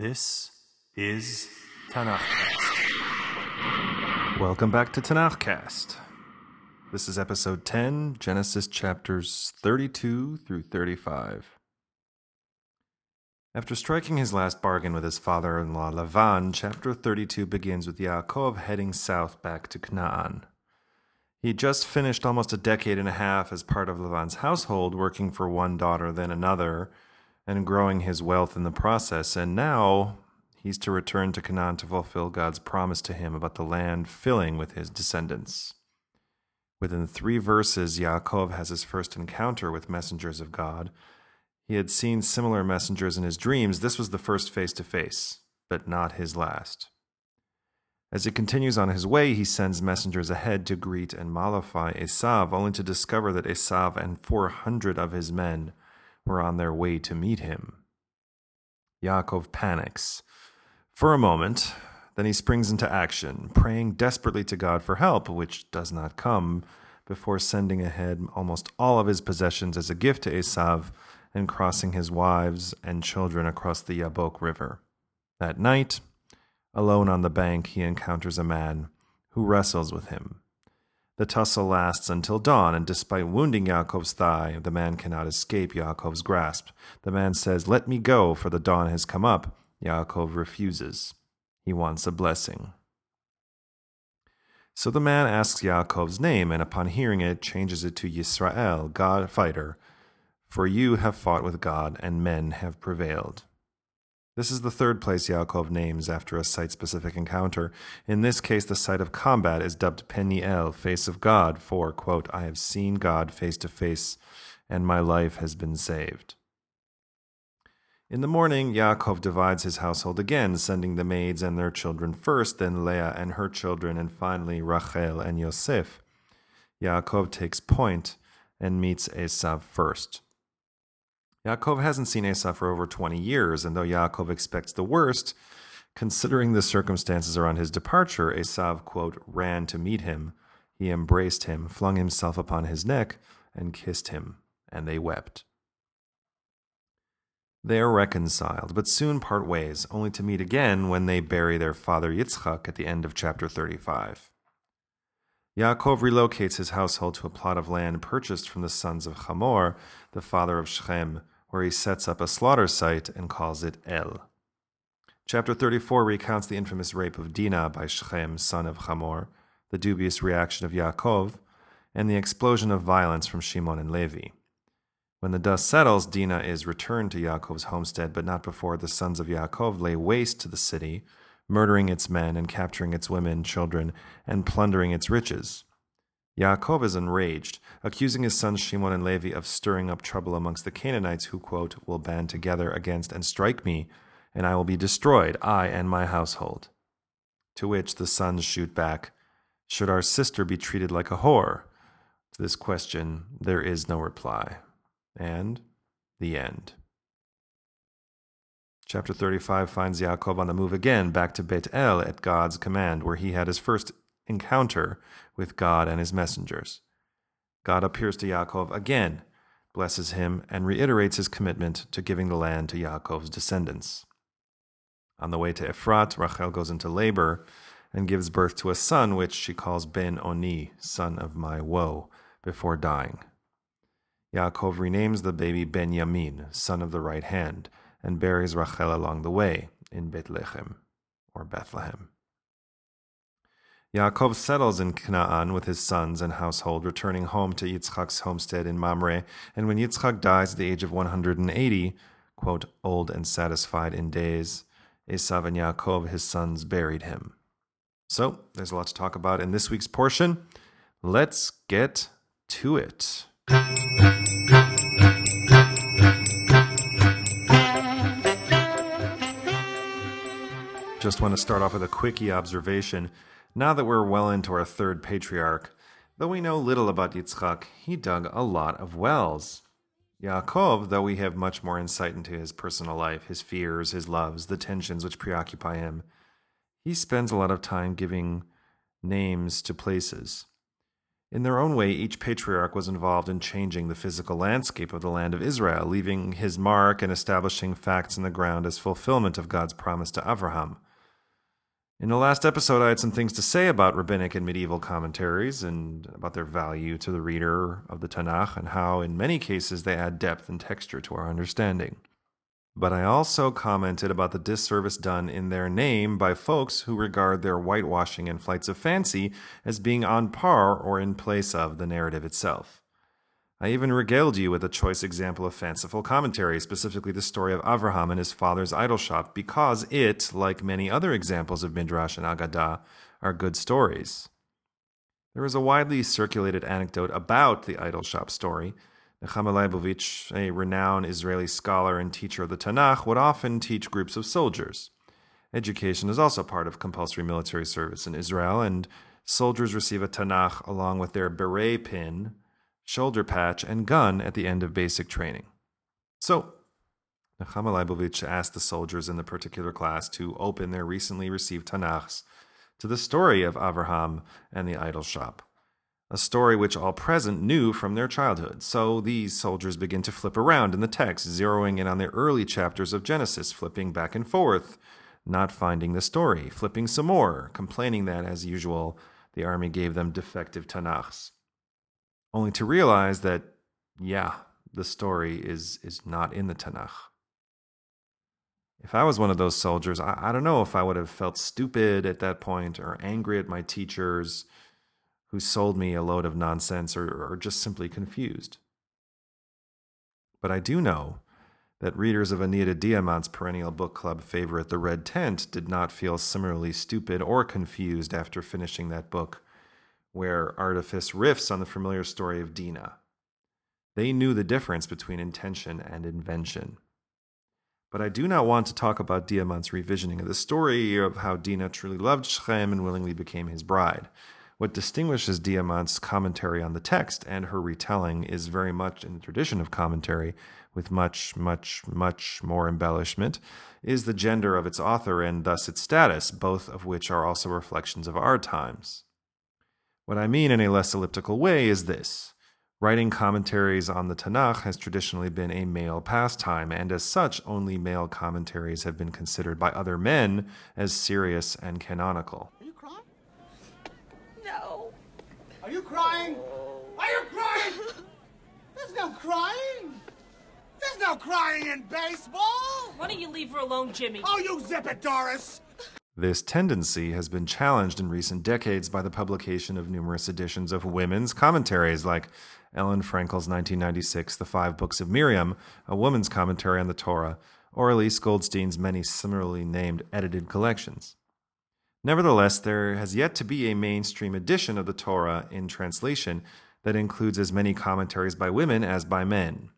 This is Tanakhcast. Welcome back to Tanakhcast. This is episode 10, Genesis chapters 32 through 35. After striking his last bargain with his father in law Lavan, chapter 32 begins with Yaakov heading south back to Canaan. He had just finished almost a decade and a half as part of Lavan's household, working for one daughter, then another, and growing his wealth in the process. And now he's to return to Canaan to fulfill God's promise to him about the land filling with his descendants. Within three verses, Yaakov has his first encounter with messengers of God. He had seen similar messengers in his dreams. This was the first face to face, but not his last. As he continues on his way, he sends messengers ahead to greet and mollify Esav, only to discover that Esav and 400 of his men were on their way to meet him. Yaakov panics. For a moment, then he springs into action, praying desperately to God for help, which does not come, before sending ahead almost all of his possessions as a gift to Esav and crossing his wives and children across the Yabok River. That night, alone on the bank, he encounters a man who wrestles with him. The tussle lasts until dawn, and despite wounding Yaakov's thigh, the man cannot escape Yaakov's grasp. The man says, Let me go, for the dawn has come up. Yaakov refuses. He wants a blessing. So the man asks Yaakov's name, and upon hearing it, changes it to Yisrael, God fighter. For you have fought with God, and men have prevailed. This is the third place Yaakov names after a site specific encounter. In this case, the site of combat is dubbed Peniel, face of God, for, quote, I have seen God face to face, and my life has been saved. In the morning, Yaakov divides his household again, sending the maids and their children first, then Leah and her children, and finally Rachel and Yosef. Yaakov takes point and meets Esav first. Yaakov hasn't seen Esau for over 20 years, and though Yaakov expects the worst, considering the circumstances around his departure, Esau, quote, ran to meet him. He embraced him, flung himself upon his neck, and kissed him, and they wept. They are reconciled, but soon part ways, only to meet again when they bury their father Yitzchak at the end of chapter 35. Yaakov relocates his household to a plot of land purchased from the sons of Hamor, the father of Shechem, where he sets up a slaughter site and calls it El. Chapter 34 recounts the infamous rape of Dinah by Shechem, son of Hamor, the dubious reaction of Yaakov, and the explosion of violence from Shimon and Levi. When the dust settles, Dinah is returned to Yaakov's homestead, but not before the sons of Yaakov lay waste to the city, murdering its men and capturing its women, children, and plundering its riches. Yaakov is enraged, accusing his sons Shimon and Levi of stirring up trouble amongst the Canaanites who, quote, will band together against and strike me, and I will be destroyed, I and my household. To which the sons shoot back, Should our sister be treated like a whore? To this question, there is no reply. And the end. Chapter 35 finds Yaakov on the move again back to Beit El at God's command, where he had his first encounter with God and his messengers. God appears to Yaakov again, blesses him, and reiterates his commitment to giving the land to Yaakov's descendants. On the way to Ephrat, Rachel goes into labor and gives birth to a son, which she calls Ben Oni, son of my woe, before dying. Yaakov renames the baby Benjamin, son of the right hand, and buries Rachel along the way in Bethlehem or Bethlehem. Yaakov settles in Canaan with his sons and household, returning home to Yitzchak's homestead in Mamre. And when Yitzchak dies at the age of 180, quote, old and satisfied in days, Esav and Yaakov, his sons, buried him. So there's a lot to talk about in this week's portion. Let's get to it. Just want to start off with a quickie observation. Now that we're well into our third patriarch, though we know little about Yitzchak, he dug a lot of wells. Yaakov, though we have much more insight into his personal life, his fears, his loves, the tensions which preoccupy him, he spends a lot of time giving names to places. In their own way, each patriarch was involved in changing the physical landscape of the land of Israel, leaving his mark and establishing facts in the ground as fulfillment of God's promise to Avraham. In the last episode, I had some things to say about rabbinic and medieval commentaries and about their value to the reader of the Tanakh and how, in many cases, they add depth and texture to our understanding. But I also commented about the disservice done in their name by folks who regard their whitewashing and flights of fancy as being on par or in place of the narrative itself. I even regaled you with a choice example of fanciful commentary, specifically the story of Avraham and his father's idol shop, because it, like many other examples of Midrash and Agadah, are good stories. There is a widely circulated anecdote about the idol shop story Nechama Leibowitz, a renowned Israeli scholar and teacher of the Tanakh, would often teach groups of soldiers. Education is also part of compulsory military service in Israel, and soldiers receive a Tanakh along with their beret pin, shoulder patch, and gun at the end of basic training. So, Nechama Leibowitz asked the soldiers in the particular class to open their recently received Tanakhs to the story of Avraham and the idol shop a story which all present knew from their childhood. So these soldiers begin to flip around in the text, zeroing in on the early chapters of Genesis, flipping back and forth, not finding the story, flipping some more, complaining that, as usual, the army gave them defective Tanakhs. Only to realize that, yeah, the story is, is not in the Tanakh. If I was one of those soldiers, I, I don't know if I would have felt stupid at that point or angry at my teachers who sold me a load of nonsense or, or just simply confused. But I do know that readers of Anita Diamant's perennial book club favorite, The Red Tent, did not feel similarly stupid or confused after finishing that book, where Artifice riffs on the familiar story of Dina. They knew the difference between intention and invention. But I do not want to talk about Diamant's revisioning of the story of how Dina truly loved Shechem and willingly became his bride. What distinguishes Diamant's commentary on the text and her retelling is very much in the tradition of commentary, with much, much, much more embellishment, is the gender of its author and thus its status, both of which are also reflections of our times. What I mean in a less elliptical way is this. Writing commentaries on the Tanakh has traditionally been a male pastime, and as such, only male commentaries have been considered by other men as serious and canonical. Are you crying? No. Are you crying? Are you crying? There's no crying. There's no crying in baseball. Why don't you leave her alone, Jimmy? Oh, you zip it, Doris. This tendency has been challenged in recent decades by the publication of numerous editions of women's commentaries, like Ellen Frankel's 1996 The Five Books of Miriam, a woman's commentary on the Torah, or Elyse Goldstein's many similarly named edited collections. Nevertheless, there has yet to be a mainstream edition of the Torah in translation that includes as many commentaries by women as by men.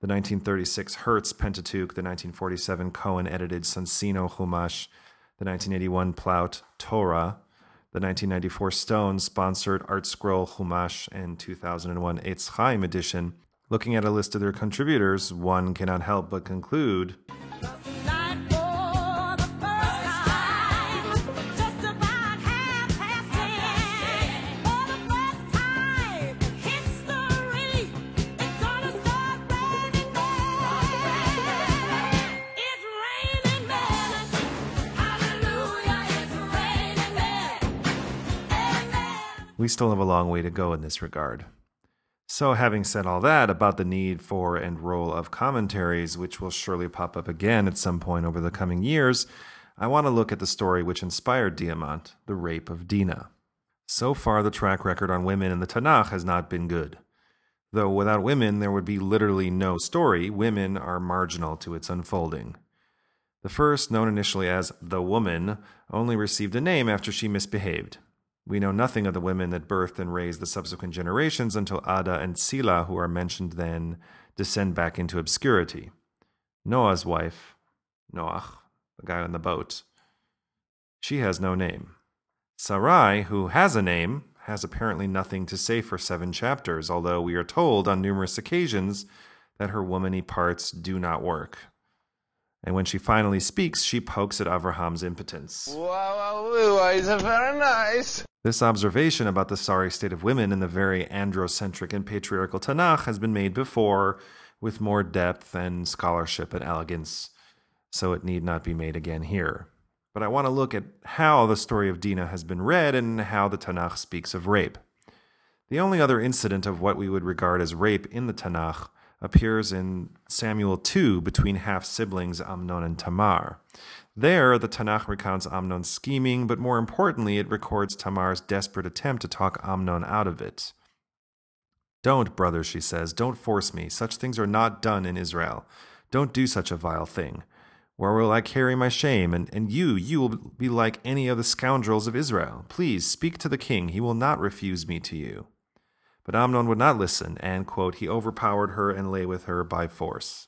The 1936 Hertz Pentateuch, the 1947 Cohen edited Soncino Chumash, the 1981 Plaut Torah, the 1994 Stone sponsored ArtScroll Humash, and 2001 Eitz Chaim edition. Looking at a list of their contributors, one cannot help but conclude. We still have a long way to go in this regard. So, having said all that about the need for and role of commentaries, which will surely pop up again at some point over the coming years, I want to look at the story which inspired Diamant, the rape of Dinah. So far, the track record on women in the Tanakh has not been good. Though without women, there would be literally no story, women are marginal to its unfolding. The first, known initially as the woman, only received a name after she misbehaved. We know nothing of the women that birthed and raised the subsequent generations until Ada and Sila, who are mentioned then, descend back into obscurity. Noah's wife, Noach, the guy on the boat, she has no name. Sarai, who has a name, has apparently nothing to say for seven chapters, although we are told on numerous occasions that her womanly parts do not work. And when she finally speaks, she pokes at Avraham's impotence. Wow, wow, wow, is very nice. This observation about the sorry state of women in the very androcentric and patriarchal Tanakh has been made before with more depth and scholarship and elegance, so it need not be made again here. But I want to look at how the story of Dinah has been read and how the Tanakh speaks of rape. The only other incident of what we would regard as rape in the Tanakh appears in Samuel 2 between half siblings Amnon and Tamar. There, the Tanakh recounts Amnon's scheming, but more importantly, it records Tamar's desperate attempt to talk Amnon out of it. Don't, brother, she says, don't force me. Such things are not done in Israel. Don't do such a vile thing. Where will I carry my shame? And, and you, you will be like any of the scoundrels of Israel. Please speak to the king. He will not refuse me to you. But Amnon would not listen, and, quote, he overpowered her and lay with her by force.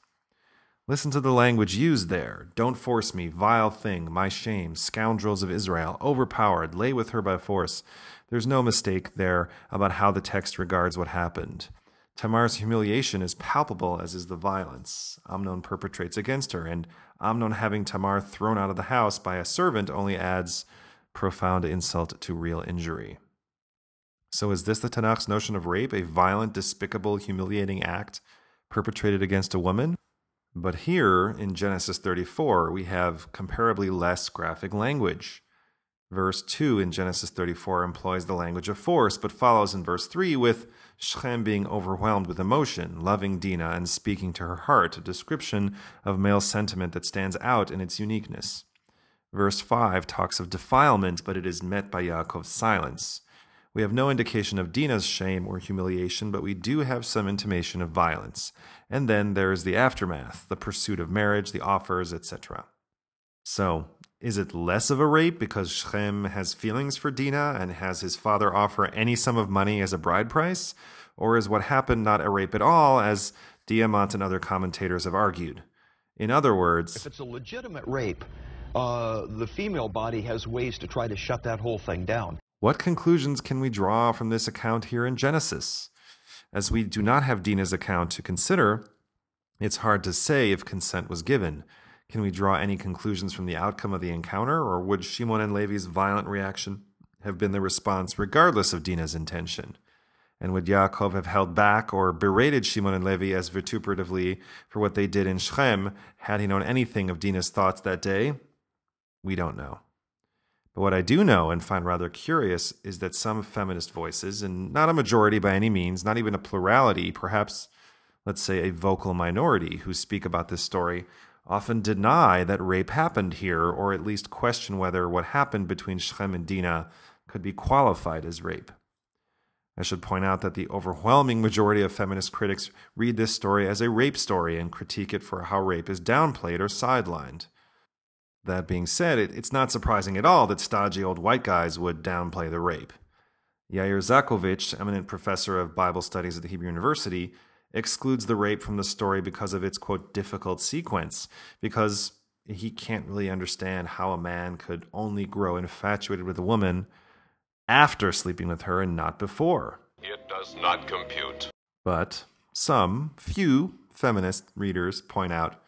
Listen to the language used there. Don't force me, vile thing, my shame, scoundrels of Israel, overpowered, lay with her by force. There's no mistake there about how the text regards what happened. Tamar's humiliation is palpable, as is the violence Amnon perpetrates against her, and Amnon having Tamar thrown out of the house by a servant only adds profound insult to real injury. So, is this the Tanakh's notion of rape, a violent, despicable, humiliating act perpetrated against a woman? But here in Genesis 34, we have comparably less graphic language. Verse 2 in Genesis 34 employs the language of force, but follows in verse 3 with Shechem being overwhelmed with emotion, loving Dinah, and speaking to her heart, a description of male sentiment that stands out in its uniqueness. Verse 5 talks of defilement, but it is met by Yaakov's silence. We have no indication of Dina's shame or humiliation, but we do have some intimation of violence. And then there is the aftermath, the pursuit of marriage, the offers, etc. So, is it less of a rape because Shechem has feelings for Dina and has his father offer any sum of money as a bride price? Or is what happened not a rape at all, as Diamant and other commentators have argued? In other words, if it's a legitimate rape, uh, the female body has ways to try to shut that whole thing down. What conclusions can we draw from this account here in Genesis? As we do not have Dinah's account to consider, it's hard to say if consent was given. Can we draw any conclusions from the outcome of the encounter, or would Shimon and Levi's violent reaction have been the response regardless of Dinah's intention? And would Yaakov have held back or berated Shimon and Levi as vituperatively for what they did in Shechem had he known anything of Dinah's thoughts that day? We don't know. But what I do know and find rather curious is that some feminist voices, and not a majority by any means, not even a plurality, perhaps, let's say, a vocal minority who speak about this story, often deny that rape happened here, or at least question whether what happened between Shechem and Dinah could be qualified as rape. I should point out that the overwhelming majority of feminist critics read this story as a rape story and critique it for how rape is downplayed or sidelined. That being said, it, it's not surprising at all that stodgy old white guys would downplay the rape. Yair Zakovitch, eminent professor of Bible studies at the Hebrew University, excludes the rape from the story because of its quote difficult sequence, because he can't really understand how a man could only grow infatuated with a woman after sleeping with her and not before. It does not compute. But some, few feminist readers point out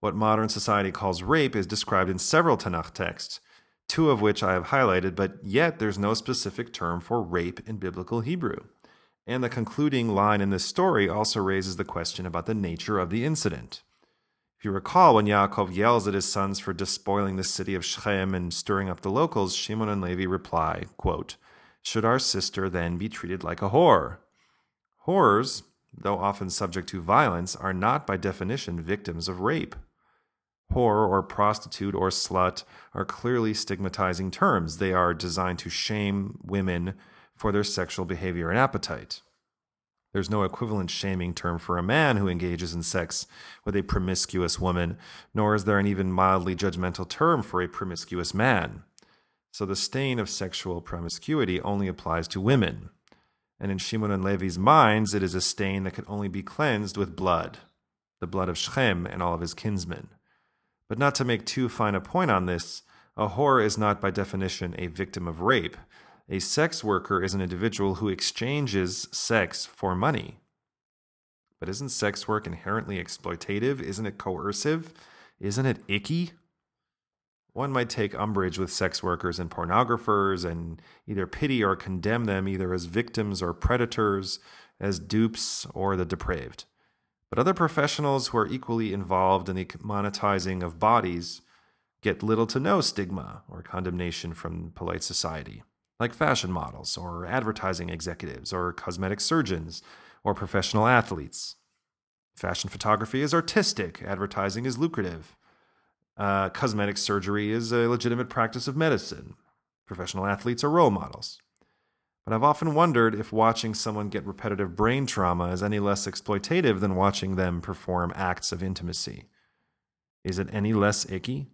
what modern society calls rape is described in several Tanakh texts, two of which I have highlighted, but yet there's no specific term for rape in biblical Hebrew. And the concluding line in this story also raises the question about the nature of the incident. If you recall, when Yaakov yells at his sons for despoiling the city of Shechem and stirring up the locals, Shimon and Levi reply, quote, Should our sister then be treated like a whore? Whores, though often subject to violence, are not by definition victims of rape. Whore or prostitute or slut are clearly stigmatizing terms. They are designed to shame women for their sexual behavior and appetite. There's no equivalent shaming term for a man who engages in sex with a promiscuous woman, nor is there an even mildly judgmental term for a promiscuous man. So the stain of sexual promiscuity only applies to women. And in Shimon and Levi's minds, it is a stain that can only be cleansed with blood, the blood of Shechem and all of his kinsmen. But not to make too fine a point on this, a whore is not by definition a victim of rape. A sex worker is an individual who exchanges sex for money. But isn't sex work inherently exploitative? Isn't it coercive? Isn't it icky? One might take umbrage with sex workers and pornographers and either pity or condemn them either as victims or predators, as dupes or the depraved. But other professionals who are equally involved in the monetizing of bodies get little to no stigma or condemnation from polite society, like fashion models or advertising executives or cosmetic surgeons or professional athletes. Fashion photography is artistic, advertising is lucrative. Uh, cosmetic surgery is a legitimate practice of medicine. Professional athletes are role models. But I've often wondered if watching someone get repetitive brain trauma is any less exploitative than watching them perform acts of intimacy. Is it any less icky?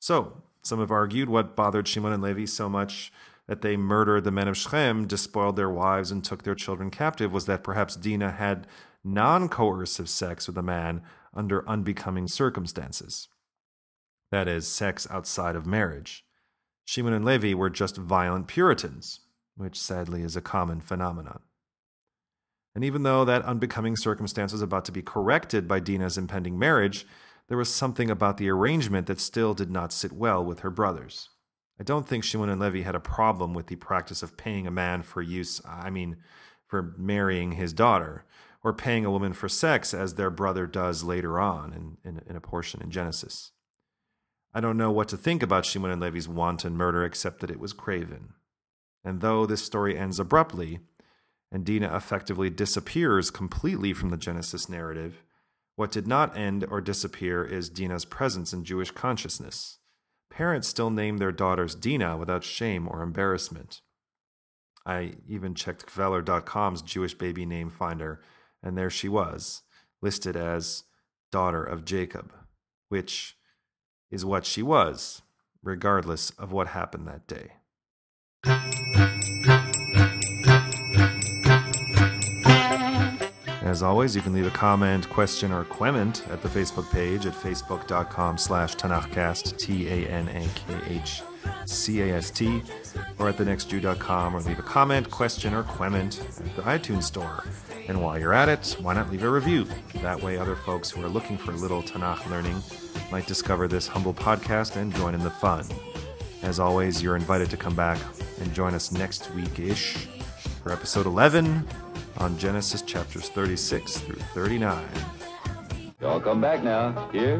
So, some have argued what bothered Shimon and Levi so much that they murdered the men of Shechem, despoiled their wives, and took their children captive was that perhaps Dinah had non coercive sex with a man under unbecoming circumstances. That is, sex outside of marriage. Shimon and Levi were just violent Puritans, which sadly is a common phenomenon. And even though that unbecoming circumstance was about to be corrected by Dina's impending marriage, there was something about the arrangement that still did not sit well with her brothers. I don't think Shimon and Levi had a problem with the practice of paying a man for use, I mean, for marrying his daughter, or paying a woman for sex as their brother does later on in, in, in a portion in Genesis. I don't know what to think about Shimon and Levi's wanton murder except that it was craven. And though this story ends abruptly, and Dina effectively disappears completely from the Genesis narrative, what did not end or disappear is Dina's presence in Jewish consciousness. Parents still name their daughters Dina without shame or embarrassment. I even checked Kveller.com's Jewish baby name finder, and there she was, listed as daughter of Jacob, which is what she was, regardless of what happened that day. As always, you can leave a comment, question, or quement at the Facebook page at facebook.com slash Tanakhcast, T-A-N-A-K-H-C-A-S-T, or at thenextjew.com, or leave a comment, question, or quement at the iTunes store. And while you're at it, why not leave a review? That way other folks who are looking for a little Tanakh learning might discover this humble podcast and join in the fun. As always, you're invited to come back and join us next week-ish for episode 11 on Genesis chapters 36 through 39. Y'all come back now. Here.